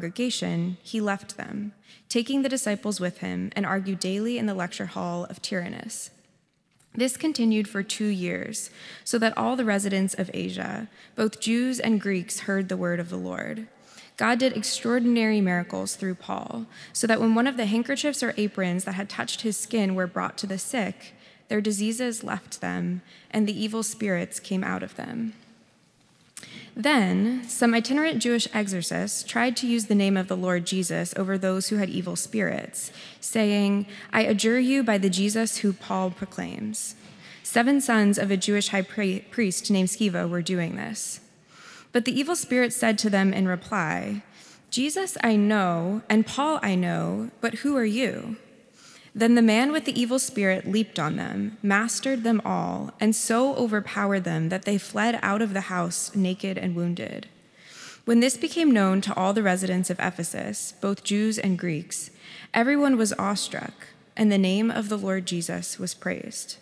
congregation, he left them, taking the disciples with him, and argued daily in the lecture hall of Tyrannus. This continued for two years, so that all the residents of Asia, both Jews and Greeks, heard the word of the Lord. God did extraordinary miracles through Paul, so that when one of the handkerchiefs or aprons that had touched his skin were brought to the sick, their diseases left them, and the evil spirits came out of them. Then, some itinerant Jewish exorcists tried to use the name of the Lord Jesus over those who had evil spirits, saying, I adjure you by the Jesus who Paul proclaims. Seven sons of a Jewish high priest named Sceva were doing this. But the evil spirits said to them in reply, Jesus I know, and Paul I know, but who are you? Then the man with the evil spirit leaped on them, mastered them all, and so overpowered them that they fled out of the house naked and wounded. When this became known to all the residents of Ephesus, both Jews and Greeks, everyone was awestruck, and the name of the Lord Jesus was praised.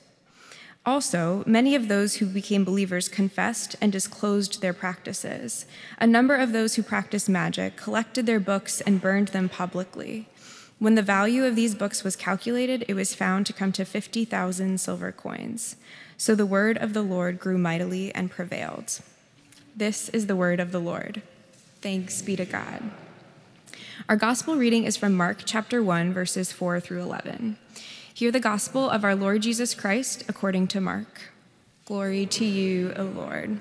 Also, many of those who became believers confessed and disclosed their practices. A number of those who practiced magic collected their books and burned them publicly. When the value of these books was calculated, it was found to come to 50,000 silver coins. So the word of the Lord grew mightily and prevailed. This is the word of the Lord. Thanks be to God. Our gospel reading is from Mark chapter 1, verses 4 through 11. Hear the gospel of our Lord Jesus Christ according to Mark. Glory to you, O Lord.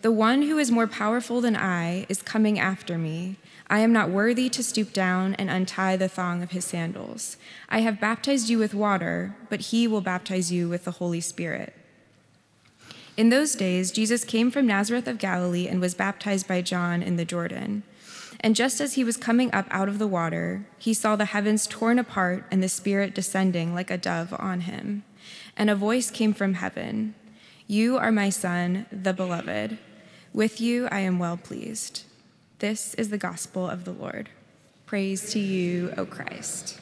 The one who is more powerful than I is coming after me I am not worthy to stoop down and untie the thong of his sandals. I have baptized you with water, but he will baptize you with the Holy Spirit. In those days, Jesus came from Nazareth of Galilee and was baptized by John in the Jordan. And just as he was coming up out of the water, he saw the heavens torn apart and the Spirit descending like a dove on him. And a voice came from heaven You are my Son, the Beloved. With you I am well pleased. This is the gospel of the Lord. Praise to you, O Christ.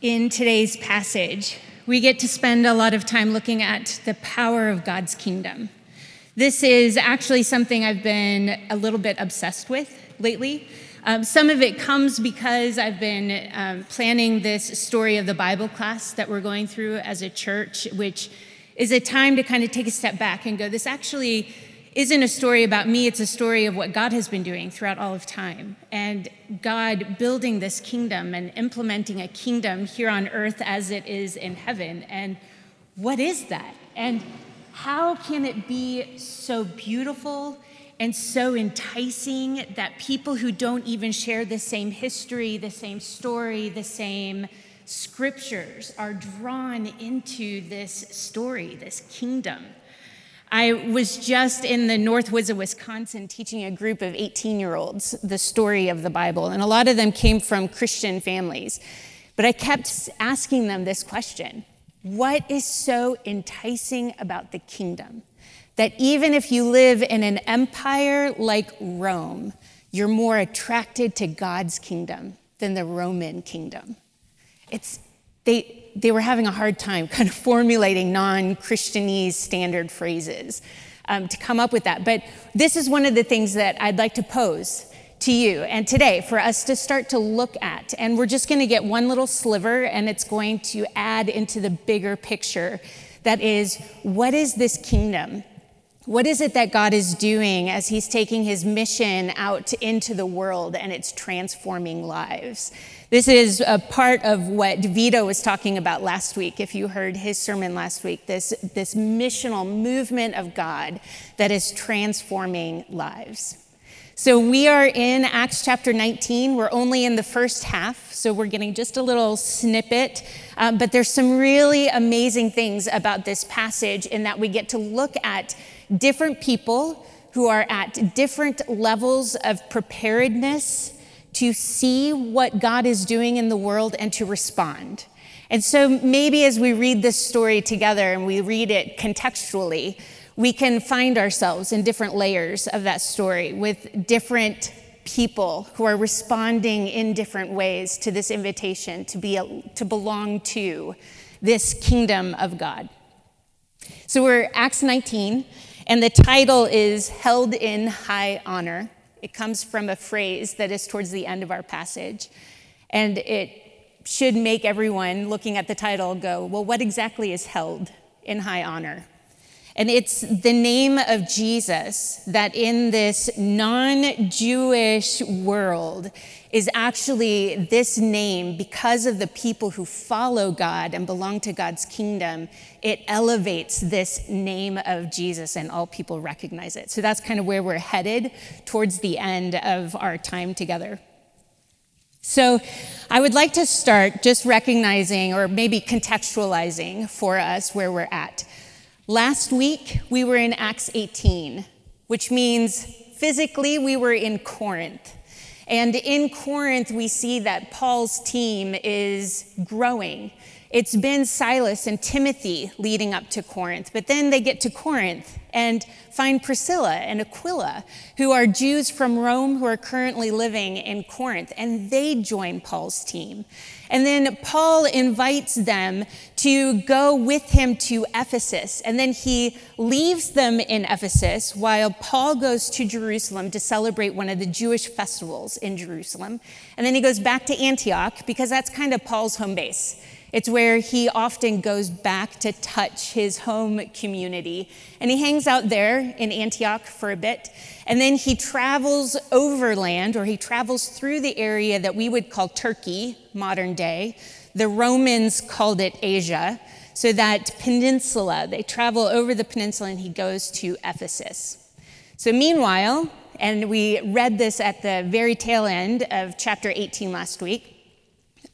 In today's passage, we get to spend a lot of time looking at the power of God's kingdom. This is actually something I've been a little bit obsessed with lately. Um, some of it comes because I've been um, planning this story of the Bible class that we're going through as a church, which is a time to kind of take a step back and go, this actually isn't a story about me, it's a story of what God has been doing throughout all of time. And God building this kingdom and implementing a kingdom here on earth as it is in heaven. And what is that? And how can it be so beautiful and so enticing that people who don't even share the same history, the same story, the same scriptures are drawn into this story, this kingdom? I was just in the North Woods of Wisconsin teaching a group of 18 year olds the story of the Bible, and a lot of them came from Christian families. But I kept asking them this question What is so enticing about the kingdom? That even if you live in an empire like Rome, you're more attracted to God's kingdom than the Roman kingdom. It's, they, they were having a hard time kind of formulating non Christianese standard phrases um, to come up with that. But this is one of the things that I'd like to pose to you and today for us to start to look at. And we're just going to get one little sliver and it's going to add into the bigger picture that is, what is this kingdom? What is it that God is doing as He's taking His mission out into the world and it's transforming lives? This is a part of what Vito was talking about last week. If you heard his sermon last week, this, this missional movement of God that is transforming lives. So we are in Acts chapter 19. We're only in the first half, so we're getting just a little snippet. Um, but there's some really amazing things about this passage in that we get to look at different people who are at different levels of preparedness to see what God is doing in the world and to respond. And so maybe as we read this story together and we read it contextually, we can find ourselves in different layers of that story with different people who are responding in different ways to this invitation to be a, to belong to this kingdom of God. So we're Acts 19 and the title is held in high honor. It comes from a phrase that is towards the end of our passage and it should make everyone looking at the title go, well, what exactly is held in high honor? And it's the name of Jesus that in this non Jewish world is actually this name because of the people who follow God and belong to God's kingdom. It elevates this name of Jesus and all people recognize it. So that's kind of where we're headed towards the end of our time together. So, I would like to start just recognizing or maybe contextualizing for us where we're at. Last week, we were in Acts 18, which means physically we were in Corinth. And in Corinth, we see that Paul's team is growing. It's been Silas and Timothy leading up to Corinth, but then they get to Corinth and find Priscilla and Aquila, who are Jews from Rome who are currently living in Corinth, and they join Paul's team. And then Paul invites them to go with him to Ephesus. And then he leaves them in Ephesus while Paul goes to Jerusalem to celebrate one of the Jewish festivals in Jerusalem. And then he goes back to Antioch because that's kind of Paul's home base. It's where he often goes back to touch his home community. And he hangs out there in Antioch for a bit. And then he travels overland, or he travels through the area that we would call Turkey, modern day. The Romans called it Asia. So that peninsula, they travel over the peninsula and he goes to Ephesus. So, meanwhile, and we read this at the very tail end of chapter 18 last week,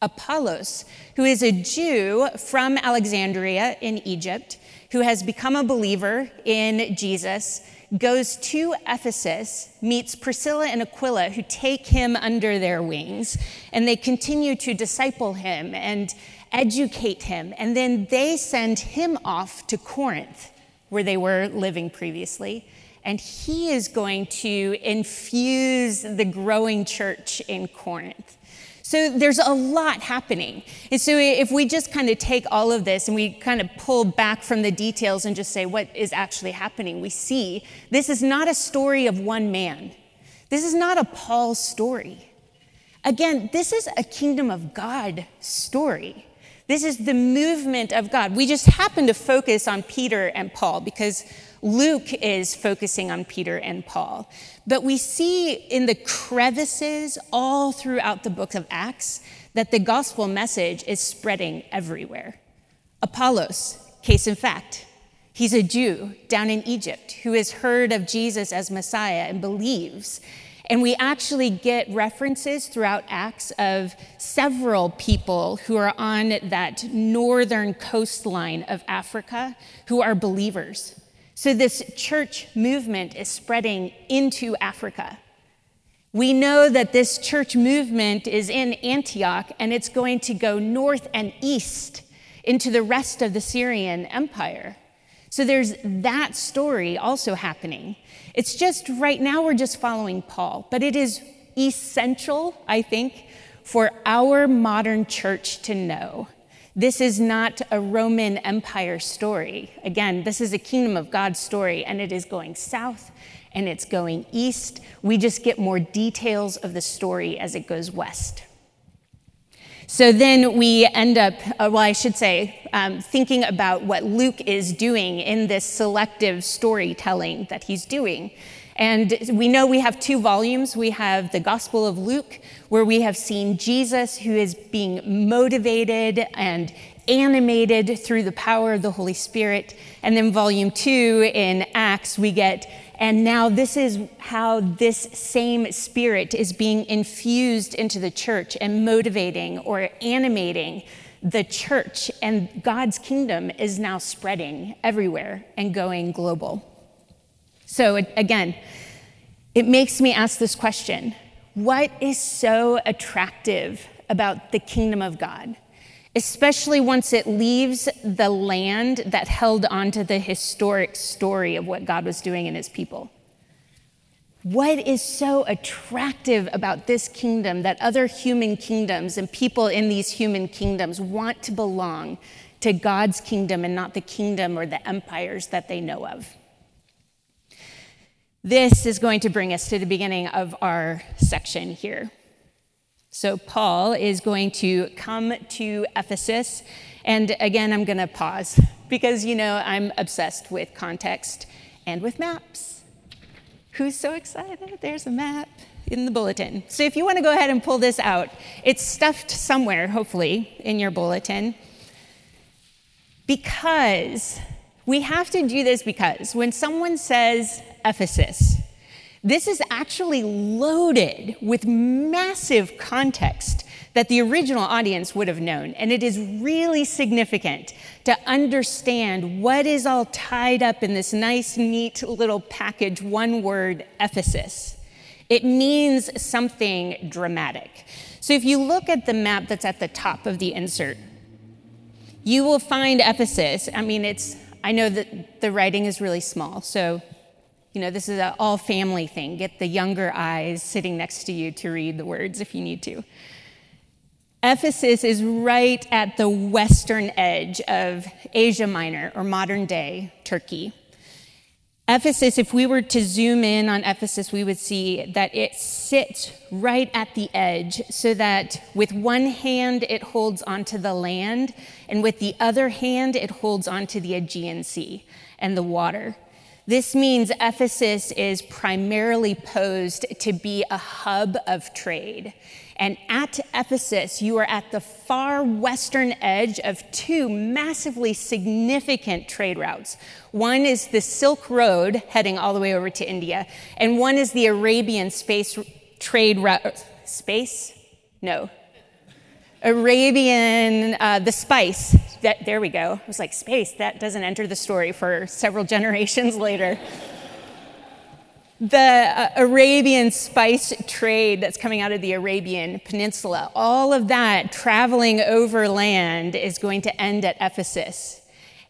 Apollos, who is a Jew from Alexandria in Egypt, who has become a believer in Jesus, goes to Ephesus, meets Priscilla and Aquila, who take him under their wings, and they continue to disciple him and educate him. And then they send him off to Corinth, where they were living previously. And he is going to infuse the growing church in Corinth. So there's a lot happening. And so if we just kind of take all of this and we kind of pull back from the details and just say what is actually happening, we see this is not a story of one man. This is not a Paul story. Again, this is a kingdom of God story. This is the movement of God. We just happen to focus on Peter and Paul because Luke is focusing on Peter and Paul. But we see in the crevices all throughout the book of Acts that the gospel message is spreading everywhere. Apollos, case in fact, he's a Jew down in Egypt who has heard of Jesus as Messiah and believes. And we actually get references throughout Acts of several people who are on that northern coastline of Africa who are believers. So, this church movement is spreading into Africa. We know that this church movement is in Antioch and it's going to go north and east into the rest of the Syrian Empire. So, there's that story also happening. It's just right now we're just following Paul, but it is essential, I think, for our modern church to know this is not a Roman Empire story. Again, this is a kingdom of God story, and it is going south and it's going east. We just get more details of the story as it goes west. So then we end up, uh, well, I should say, um, thinking about what Luke is doing in this selective storytelling that he's doing. And we know we have two volumes. We have the Gospel of Luke, where we have seen Jesus who is being motivated and animated through the power of the Holy Spirit. And then volume two in Acts, we get, and now this is how this same spirit is being infused into the church and motivating or animating the church. And God's kingdom is now spreading everywhere and going global. So, again, it makes me ask this question What is so attractive about the kingdom of God? Especially once it leaves the land that held onto the historic story of what God was doing in his people. What is so attractive about this kingdom that other human kingdoms and people in these human kingdoms want to belong to God's kingdom and not the kingdom or the empires that they know of? This is going to bring us to the beginning of our section here. So, Paul is going to come to Ephesus. And again, I'm going to pause because, you know, I'm obsessed with context and with maps. Who's so excited? There's a map in the bulletin. So, if you want to go ahead and pull this out, it's stuffed somewhere, hopefully, in your bulletin. Because we have to do this because when someone says Ephesus. This is actually loaded with massive context that the original audience would have known. And it is really significant to understand what is all tied up in this nice, neat little package, one word, Ephesus. It means something dramatic. So if you look at the map that's at the top of the insert, you will find Ephesus. I mean, it's, I know that the writing is really small, so you know, this is an all family thing. Get the younger eyes sitting next to you to read the words if you need to. Ephesus is right at the western edge of Asia Minor or modern day Turkey. Ephesus, if we were to zoom in on Ephesus, we would see that it sits right at the edge so that with one hand it holds onto the land, and with the other hand it holds onto the Aegean Sea and the water. This means Ephesus is primarily posed to be a hub of trade. And at Ephesus, you are at the far western edge of two massively significant trade routes. One is the Silk Road heading all the way over to India, and one is the Arabian space trade route. Space? No, Arabian, uh, the spice, that, there we go. I was like, space, that doesn't enter the story for several generations later. The uh, Arabian spice trade that's coming out of the Arabian Peninsula, all of that traveling over land is going to end at Ephesus.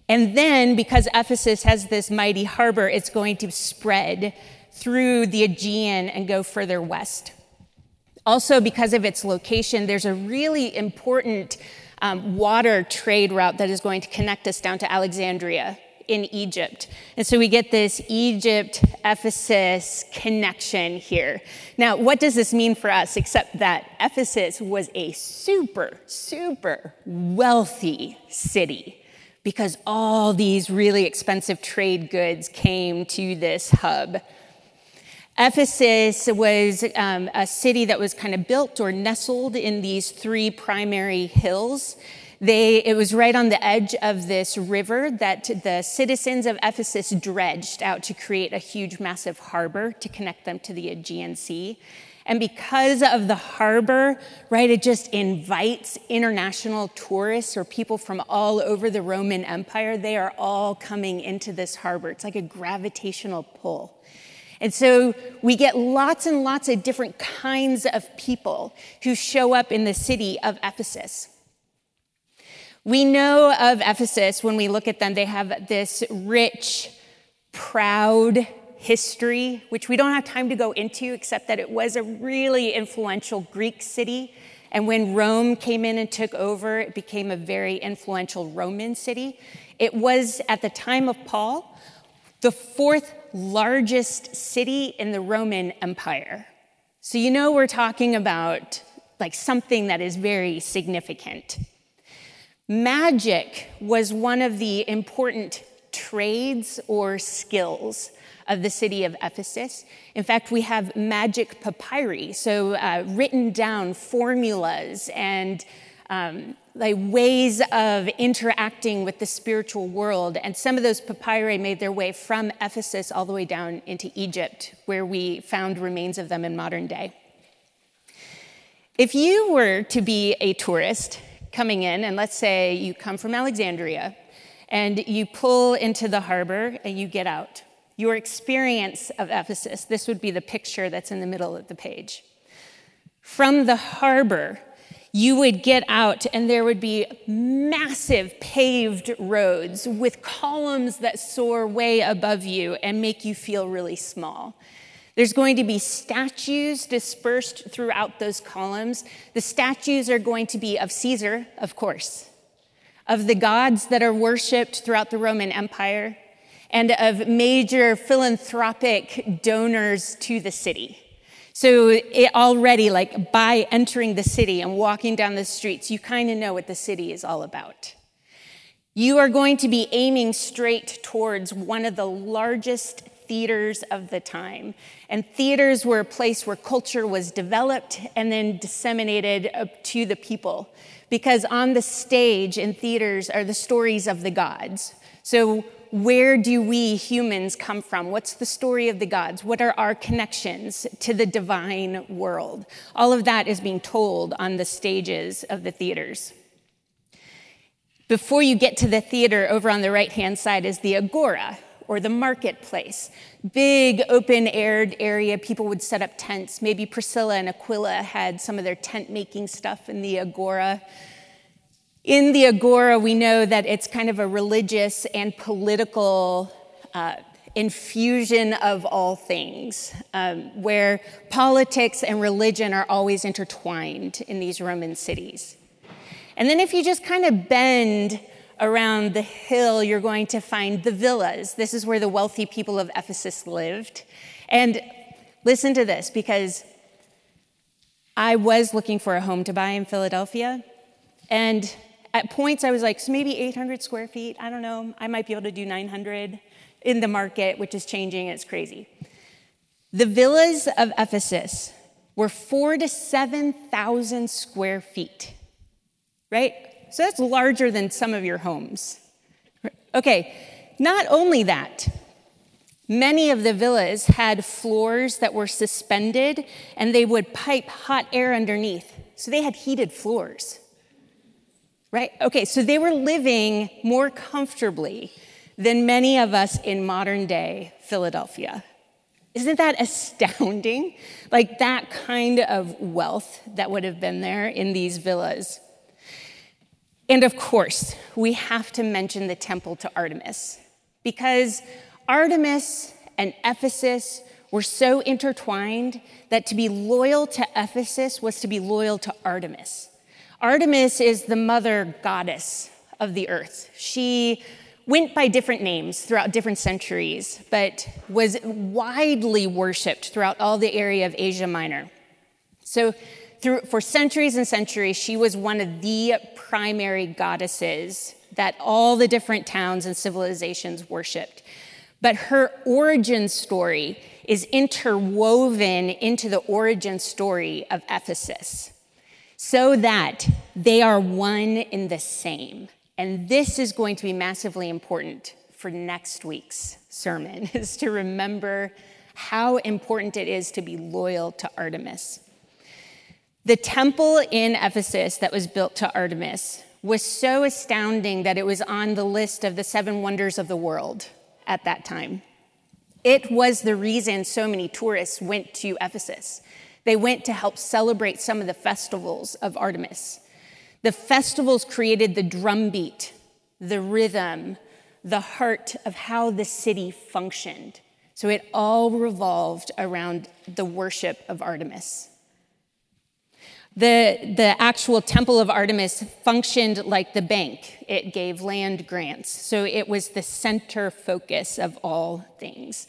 And then, because Ephesus has this mighty harbor, it's going to spread through the Aegean and go further west. Also, because of its location, there's a really important um, water trade route that is going to connect us down to Alexandria in Egypt. And so we get this Egypt Ephesus connection here. Now, what does this mean for us except that Ephesus was a super, super wealthy city? Because all these really expensive trade goods came to this hub. Ephesus was um, a city that was kind of built or nestled in these three primary hills. They, it was right on the edge of this river that the citizens of Ephesus dredged out to create a huge, massive harbor to connect them to the Aegean Sea. And because of the harbor, right, it just invites international tourists or people from all over the Roman Empire. They are all coming into this harbor. It's like a gravitational pull. And so we get lots and lots of different kinds of people who show up in the city of Ephesus. We know of Ephesus when we look at them, they have this rich, proud history, which we don't have time to go into, except that it was a really influential Greek city. And when Rome came in and took over, it became a very influential Roman city. It was, at the time of Paul, the fourth largest city in the Roman Empire. So, you know, we're talking about like something that is very significant. Magic was one of the important trades or skills of the city of Ephesus. In fact, we have magic papyri, so uh, written down formulas and um, like ways of interacting with the spiritual world. And some of those papyri made their way from Ephesus all the way down into Egypt, where we found remains of them in modern day. If you were to be a tourist coming in, and let's say you come from Alexandria, and you pull into the harbor and you get out, your experience of Ephesus, this would be the picture that's in the middle of the page. From the harbor, you would get out and there would be massive paved roads with columns that soar way above you and make you feel really small. There's going to be statues dispersed throughout those columns. The statues are going to be of Caesar, of course, of the gods that are worshiped throughout the Roman Empire, and of major philanthropic donors to the city. So it already, like by entering the city and walking down the streets, you kind of know what the city is all about. You are going to be aiming straight towards one of the largest theaters of the time. And theaters were a place where culture was developed and then disseminated to the people. Because on the stage in theaters are the stories of the gods. So where do we humans come from? What's the story of the gods? What are our connections to the divine world? All of that is being told on the stages of the theaters. Before you get to the theater, over on the right hand side is the agora or the marketplace. Big open aired area, people would set up tents. Maybe Priscilla and Aquila had some of their tent making stuff in the agora. In the Agora, we know that it's kind of a religious and political uh, infusion of all things, um, where politics and religion are always intertwined in these Roman cities. And then, if you just kind of bend around the hill, you're going to find the villas. This is where the wealthy people of Ephesus lived. And listen to this because I was looking for a home to buy in Philadelphia. And at points, I was like, so maybe 800 square feet. I don't know. I might be able to do 900 in the market, which is changing. It's crazy. The villas of Ephesus were four to 7,000 square feet, right? So that's larger than some of your homes. Okay, not only that, many of the villas had floors that were suspended and they would pipe hot air underneath. So they had heated floors right? Okay, so they were living more comfortably than many of us in modern day Philadelphia. Isn't that astounding? Like that kind of wealth that would have been there in these villas. And of course, we have to mention the temple to Artemis because Artemis and Ephesus were so intertwined that to be loyal to Ephesus was to be loyal to Artemis. Artemis is the mother goddess of the earth. She went by different names throughout different centuries, but was widely worshiped throughout all the area of Asia Minor. So, through, for centuries and centuries, she was one of the primary goddesses that all the different towns and civilizations worshiped. But her origin story is interwoven into the origin story of Ephesus so that they are one in the same. And this is going to be massively important for next week's sermon is to remember how important it is to be loyal to Artemis. The temple in Ephesus that was built to Artemis was so astounding that it was on the list of the seven wonders of the world at that time. It was the reason so many tourists went to Ephesus. They went to help celebrate some of the festivals of Artemis. The festivals created the drumbeat, the rhythm, the heart of how the city functioned. So it all revolved around the worship of Artemis. The, the actual temple of Artemis functioned like the bank. It gave land grants. So it was the center focus of all things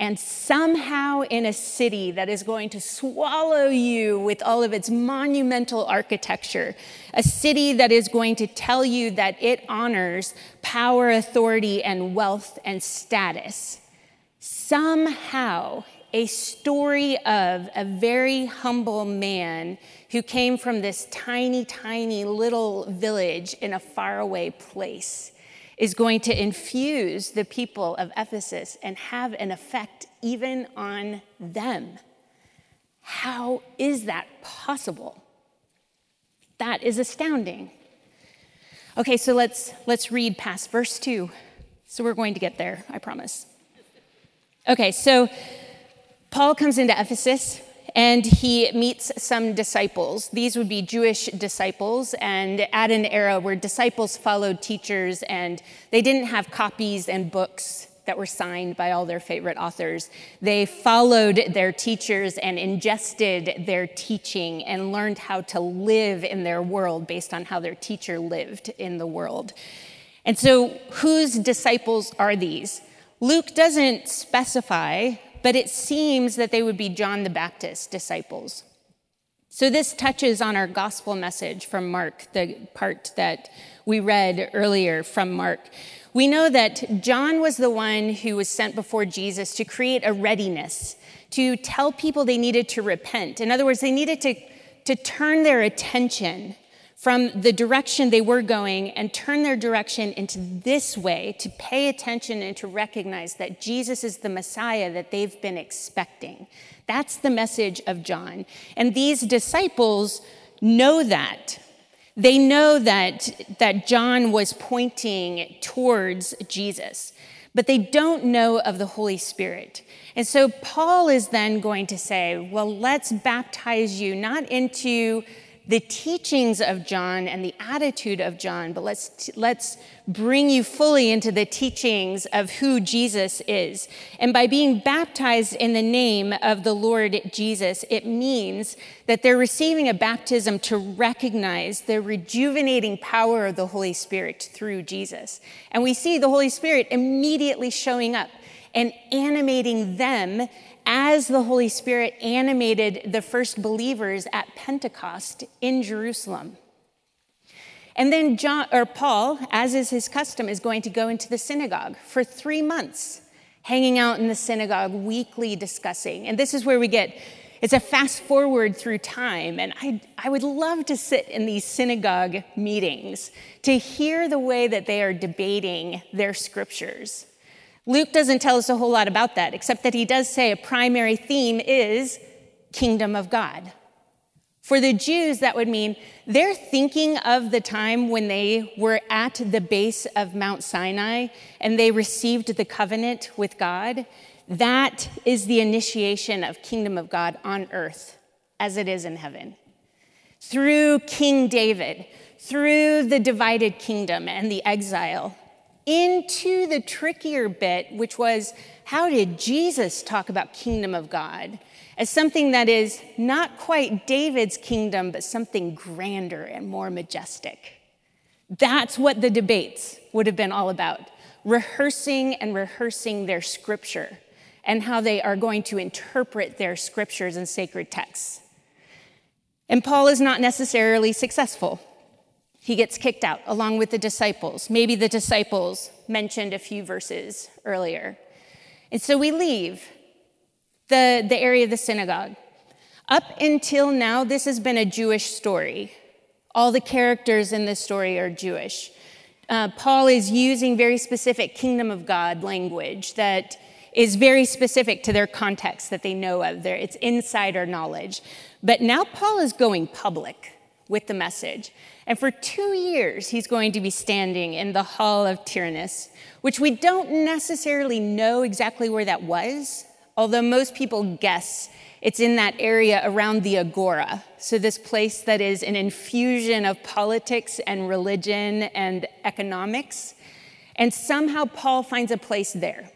and somehow in a city that is going to swallow you with all of its monumental architecture, a city that is going to tell you that it honors power, authority, and wealth and status, somehow a story of a very humble man who came from this tiny, tiny little village in a faraway place is going to infuse the people of Ephesus and have an effect even on them. How is that possible? That is astounding. Okay, so let's let's read past verse 2. So we're going to get there, I promise. Okay, so Paul comes into Ephesus and he meets some disciples. These would be Jewish disciples, and at an era where disciples followed teachers and they didn't have copies and books that were signed by all their favorite authors. They followed their teachers and ingested their teaching and learned how to live in their world based on how their teacher lived in the world. And so, whose disciples are these? Luke doesn't specify, but it seems that they would be John the Baptist disciples. So, this touches on our gospel message from Mark, the part that we read earlier from Mark. We know that John was the one who was sent before Jesus to create a readiness, to tell people they needed to repent. In other words, they needed to, to turn their attention from the direction they were going and turn their direction into this way to pay attention and to recognize that Jesus is the Messiah that they've been expecting. That's the message of John. And these disciples know that. They know that, that John was pointing towards Jesus, but they don't know of the Holy Spirit. And so Paul is then going to say, well, let's baptize you not into the teachings of John and the attitude of John, but let's, let's bring you fully into the teachings of who Jesus is. And by being baptized in the name of the Lord Jesus, it means that they're receiving a baptism to recognize the rejuvenating power of the Holy Spirit through Jesus. And we see the Holy Spirit immediately showing up and animating them as the Holy Spirit animated the first believers at Pentecost in Jerusalem. And then John or Paul, as is his custom, is going to go into the synagogue for 3 months, hanging out in the synagogue weekly discussing. And this is where we get it's a fast forward through time. And I, I would love to sit in these synagogue meetings to hear the way that they are debating their scriptures. Luke doesn't tell us a whole lot about that, except that he does say a primary theme is kingdom of God. For the Jews, that would mean they're thinking of the time when they were at the base of Mount Sinai and they received the covenant with God. That is the initiation of kingdom of God on earth as it is in heaven. Through King David, through the divided kingdom and the exile, into the trickier bit, which was how did Jesus talk about kingdom of God as something that is not quite David's kingdom, but something grander and more majestic? That's what the debates would have been all about rehearsing and rehearsing their scripture and how they are going to interpret their scriptures and sacred texts. And Paul is not necessarily successful he gets kicked out along with the disciples. Maybe the disciples mentioned a few verses earlier. And so we leave the, the area of the synagogue. Up until now, this has been a Jewish story. All the characters in this story are Jewish. Uh, Paul is using very specific kingdom of God language that is very specific to their context that they know of. it's insider knowledge. But now Paul is going public with the message. And for two years, he's going to be standing in the Hall of Tyrannus, which we don't necessarily know exactly where that was, although most people guess it's in that area around the Agora. So, this place that is an infusion of politics and religion and economics. And somehow Paul finds a place there.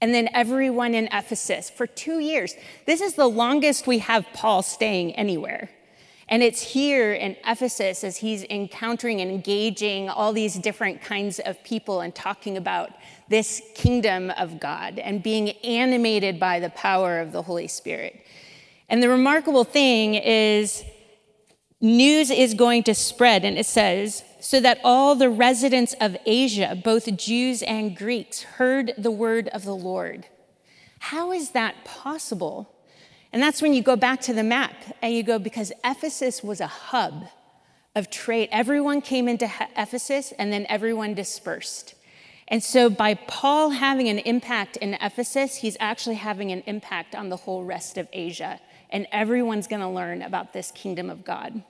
And then everyone in Ephesus for two years. This is the longest we have Paul staying anywhere. And it's here in Ephesus as he's encountering and engaging all these different kinds of people and talking about this kingdom of God and being animated by the power of the Holy Spirit. And the remarkable thing is, news is going to spread, and it says, so that all the residents of Asia, both Jews and Greeks, heard the word of the Lord. How is that possible? And that's when you go back to the map and you go, because Ephesus was a hub of trade. Everyone came into Ephesus and then everyone dispersed. And so, by Paul having an impact in Ephesus, he's actually having an impact on the whole rest of Asia. And everyone's going to learn about this kingdom of God.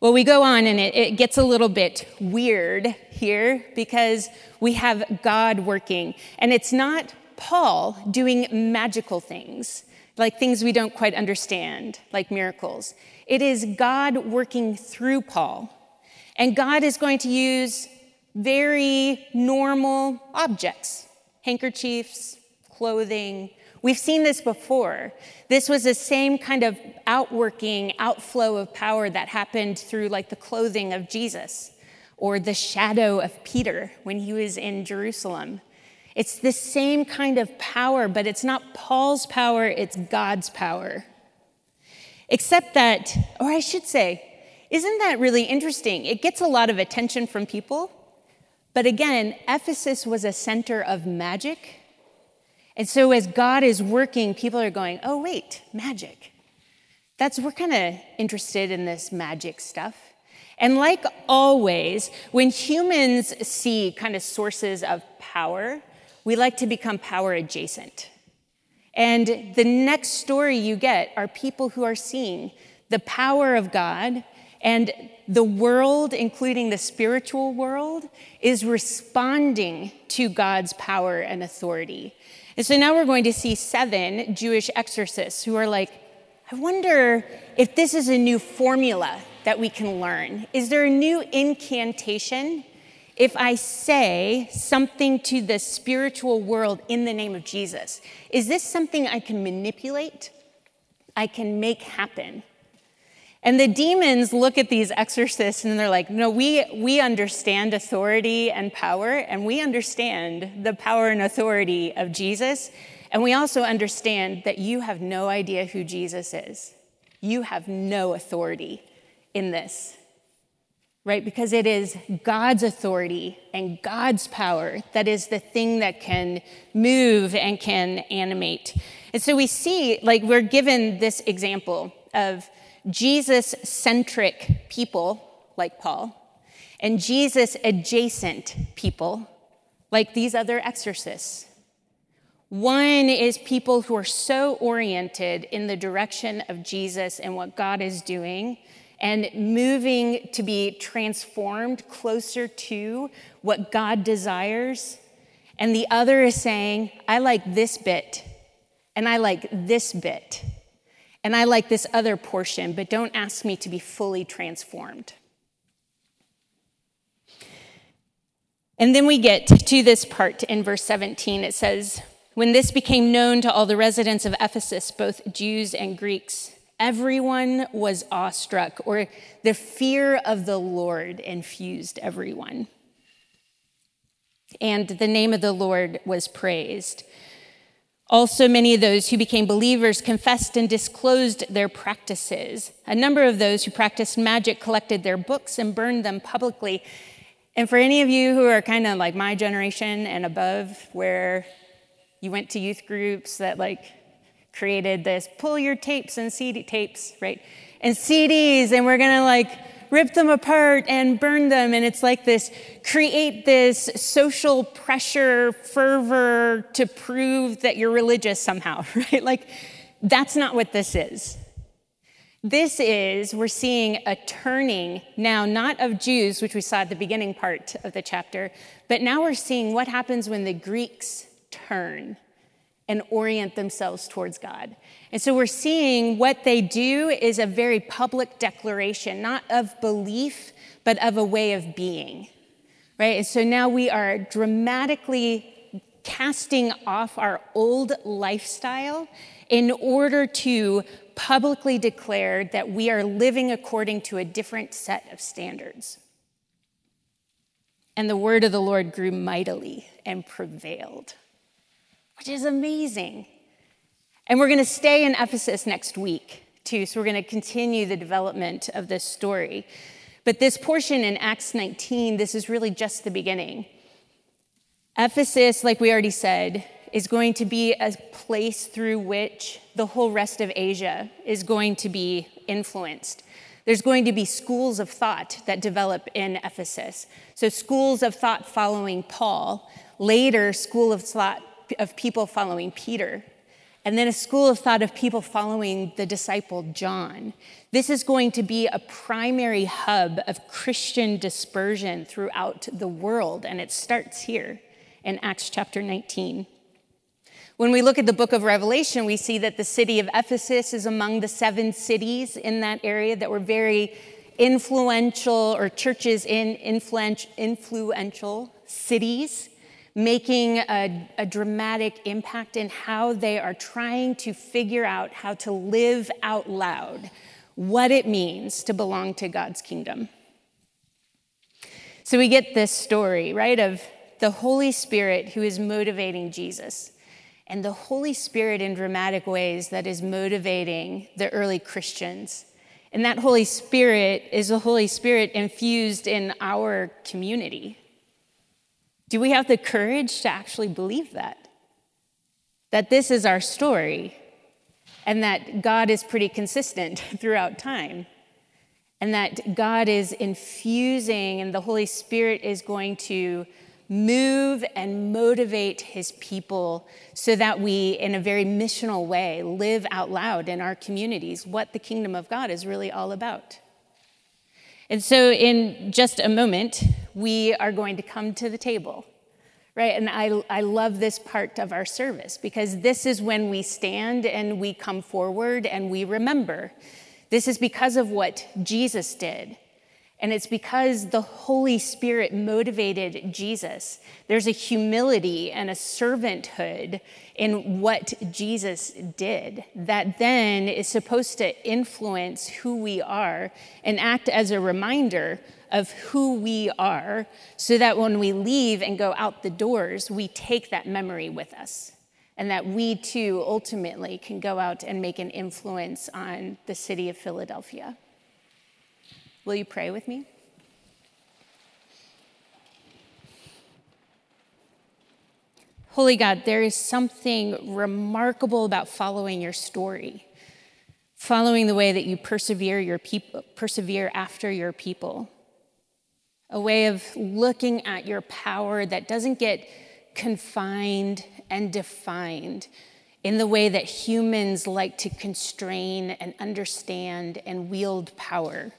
Well, we go on and it, it, gets a little bit weird here because we have God working. And it's not Paul doing magical things. Like things we don't quite understand, like miracles. It is God working through Paul. And God is going to use very normal objects handkerchiefs, clothing. We've seen this before. This was the same kind of outworking, outflow of power that happened through like the clothing of Jesus or the shadow of Peter when he was in Jerusalem. It's the same kind of power, but it's not Paul's power, it's God's power. Except that, or I should say, isn't that really interesting? It gets a lot of attention from people, but again, Ephesus was a center of magic. And so as God is working, people are going, oh, wait, magic. That's, we're kind of interested in this magic stuff. And like always, when humans see kind of sources of power, we like to become power adjacent. And the next story you get are people who are seeing the power of God and the world, including the spiritual world, is responding to God's power and authority. And so now we're going to see seven Jewish exorcists who are like, I wonder if this is a new formula that we can learn. Is there a new incantation if I say something to the spiritual world in the name of Jesus, is this something I can manipulate? I can make happen? And the demons look at these exorcists and they're like, no, we, we understand authority and power, and we understand the power and authority of Jesus. And we also understand that you have no idea who Jesus is. You have no authority in this right? Because it is God's authority and God's power that is the thing that can move and can animate. And so we see, like, we're given this example of Jesus centric people, like Paul, and Jesus adjacent people, like these other exorcists. One is people who are so oriented in the direction of Jesus and what God is doing and moving to be transformed closer to what God desires. And the other is saying, I like this bit, and I like this bit, and I like this other portion, but don't ask me to be fully transformed. And then we get to this part in verse 17. It says, When this became known to all the residents of Ephesus, both Jews and Greeks, Everyone was awestruck, or the fear of the Lord infused everyone. And the name of the Lord was praised. Also, many of those who became believers confessed and disclosed their practices. A number of those who practiced magic collected their books and burned them publicly. And for any of you who are kind of like my generation and above, where you went to youth groups that like created this pull your tapes and CD tapes, right? And CDs, and we're gonna like rip them apart and burn them. And it's like this create this social pressure, fervor to prove that you're religious somehow, right? Like, that's not what this is. This is, we're seeing a turning now, not of Jews, which we saw at the beginning part of the chapter, but now we're seeing what happens when the Greeks turn and orient themselves towards God. And so we're seeing what they do is a very public declaration, not of belief, but of a way of being, right? And so now we are dramatically casting off our old lifestyle in order to publicly declare that we are living according to a different set of standards. And the word of the Lord grew mightily and prevailed which is amazing. And we're going to stay in Ephesus next week, too. So we're going to continue the development of this story. But this portion in Acts 19, this is really just the beginning. Ephesus, like we already said, is going to be a place through which the whole rest of Asia is going to be influenced. There's going to be schools of thought that develop in Ephesus. So, schools of thought following Paul, later, school of thought of people following Peter, and then a school of thought of people following the disciple John. This is going to be a primary hub of Christian dispersion throughout the world, and it starts here in Acts chapter 19. When we look at the book of Revelation, we see that the city of Ephesus is among the seven cities in that area that were very influential, or churches in influential cities, making a, a, dramatic impact in how they are trying to figure out how to live out loud what it means to belong to God's kingdom. So we get this story, right, of the Holy Spirit who is motivating Jesus and the Holy Spirit in dramatic ways that is motivating the early Christians. And that Holy Spirit is the Holy Spirit infused in our community. Do we have the courage to actually believe that? That this is our story and that God is pretty consistent throughout time and that God is infusing and the Holy Spirit is going to move and motivate his people so that we, in a very missional way, live out loud in our communities what the kingdom of God is really all about. And so, in just a moment, we are going to come to the table, right? And I, I love this part of our service because this is when we stand and we come forward and we remember. This is because of what Jesus did. And it's because the Holy Spirit motivated Jesus. There's a humility and a servanthood in what Jesus did that then is supposed to influence who we are and act as a reminder of who we are so that when we leave and go out the doors, we take that memory with us. And that we too ultimately can go out and make an influence on the city of Philadelphia. Will you pray with me? Holy God, there is something remarkable about following your story, following the way that you persevere your people, persevere after your people. A way of looking at your power that doesn't get confined and defined in the way that humans like to constrain and understand and wield power.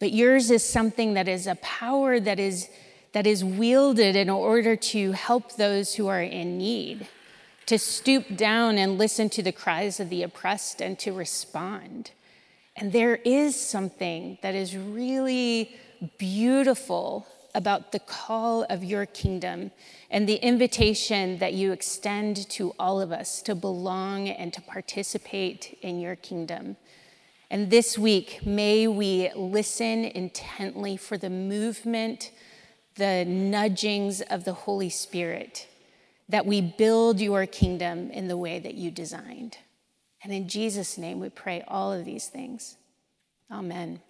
But yours is something that is a power that is, that is wielded in order to help those who are in need, to stoop down and listen to the cries of the oppressed and to respond. And there is something that is really beautiful about the call of your kingdom and the invitation that you extend to all of us to belong and to participate in your kingdom. And this week, may we listen intently for the movement, the nudgings of the Holy Spirit, that we build your kingdom in the way that you designed. And in Jesus' name, we pray all of these things. Amen.